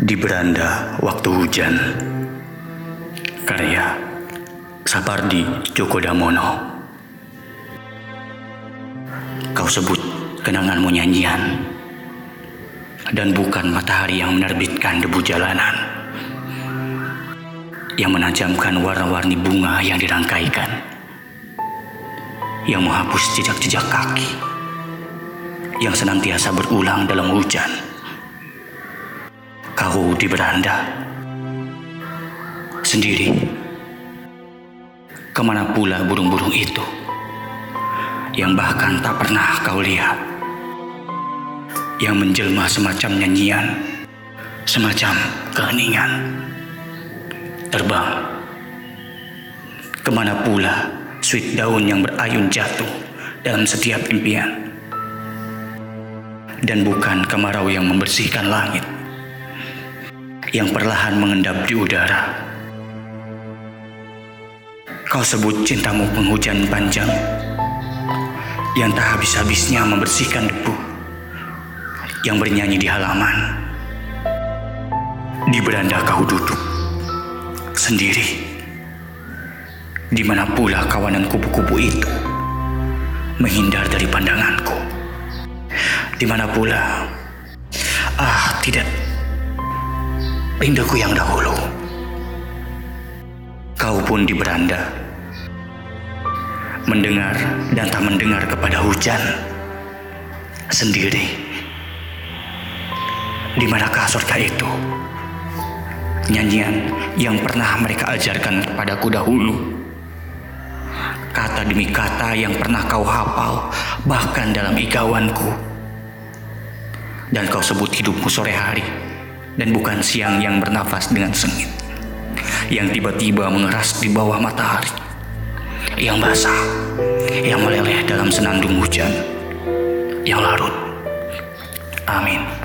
Di beranda waktu hujan. Karya Sapardi Djoko Damono Kau sebut kenanganmu nyanyian Dan bukan matahari yang menerbitkan debu jalanan Yang menajamkan warna-warni bunga yang dirangkaikan Yang menghapus jejak-jejak kaki Yang senantiasa berulang dalam hujan Kau di beranda Sendiri. Ke mana pula burung-burung itu? Yang bahkan tak pernah kau lihat. Yang menjelma semacam nyanyian Semacam keheningan. Terbang. Ke mana pula Sweet daun yang berayun jatuh Dalam setiap impian? Dan bukan kemarau yang membersihkan langit yang perlahan mengendap di udara. Kau sebut cintamu penghujan panjang yang tak habis-habisnya membersihkan debu yang bernyanyi di halaman. Di beranda kau duduk sendiri. Di mana pula kawanan kupu-kupu itu menghindar dari pandanganku. Di mana pula Ah, tidak rinduku yang dahulu. Kau pun di beranda, mendengar dan tak mendengar kepada hujan sendiri. Di manakah surga itu? Nyanyian yang pernah mereka ajarkan kepadaku dahulu. Kata demi kata yang pernah kau hafal bahkan dalam igawanku. Dan kau sebut hidupmu sore hari dan bukan siang yang bernafas dengan sengit. Yang tiba-tiba mengeras di bawah matahari. Yang basah yang meleleh dalam senandung hujan. Yang larut. Amin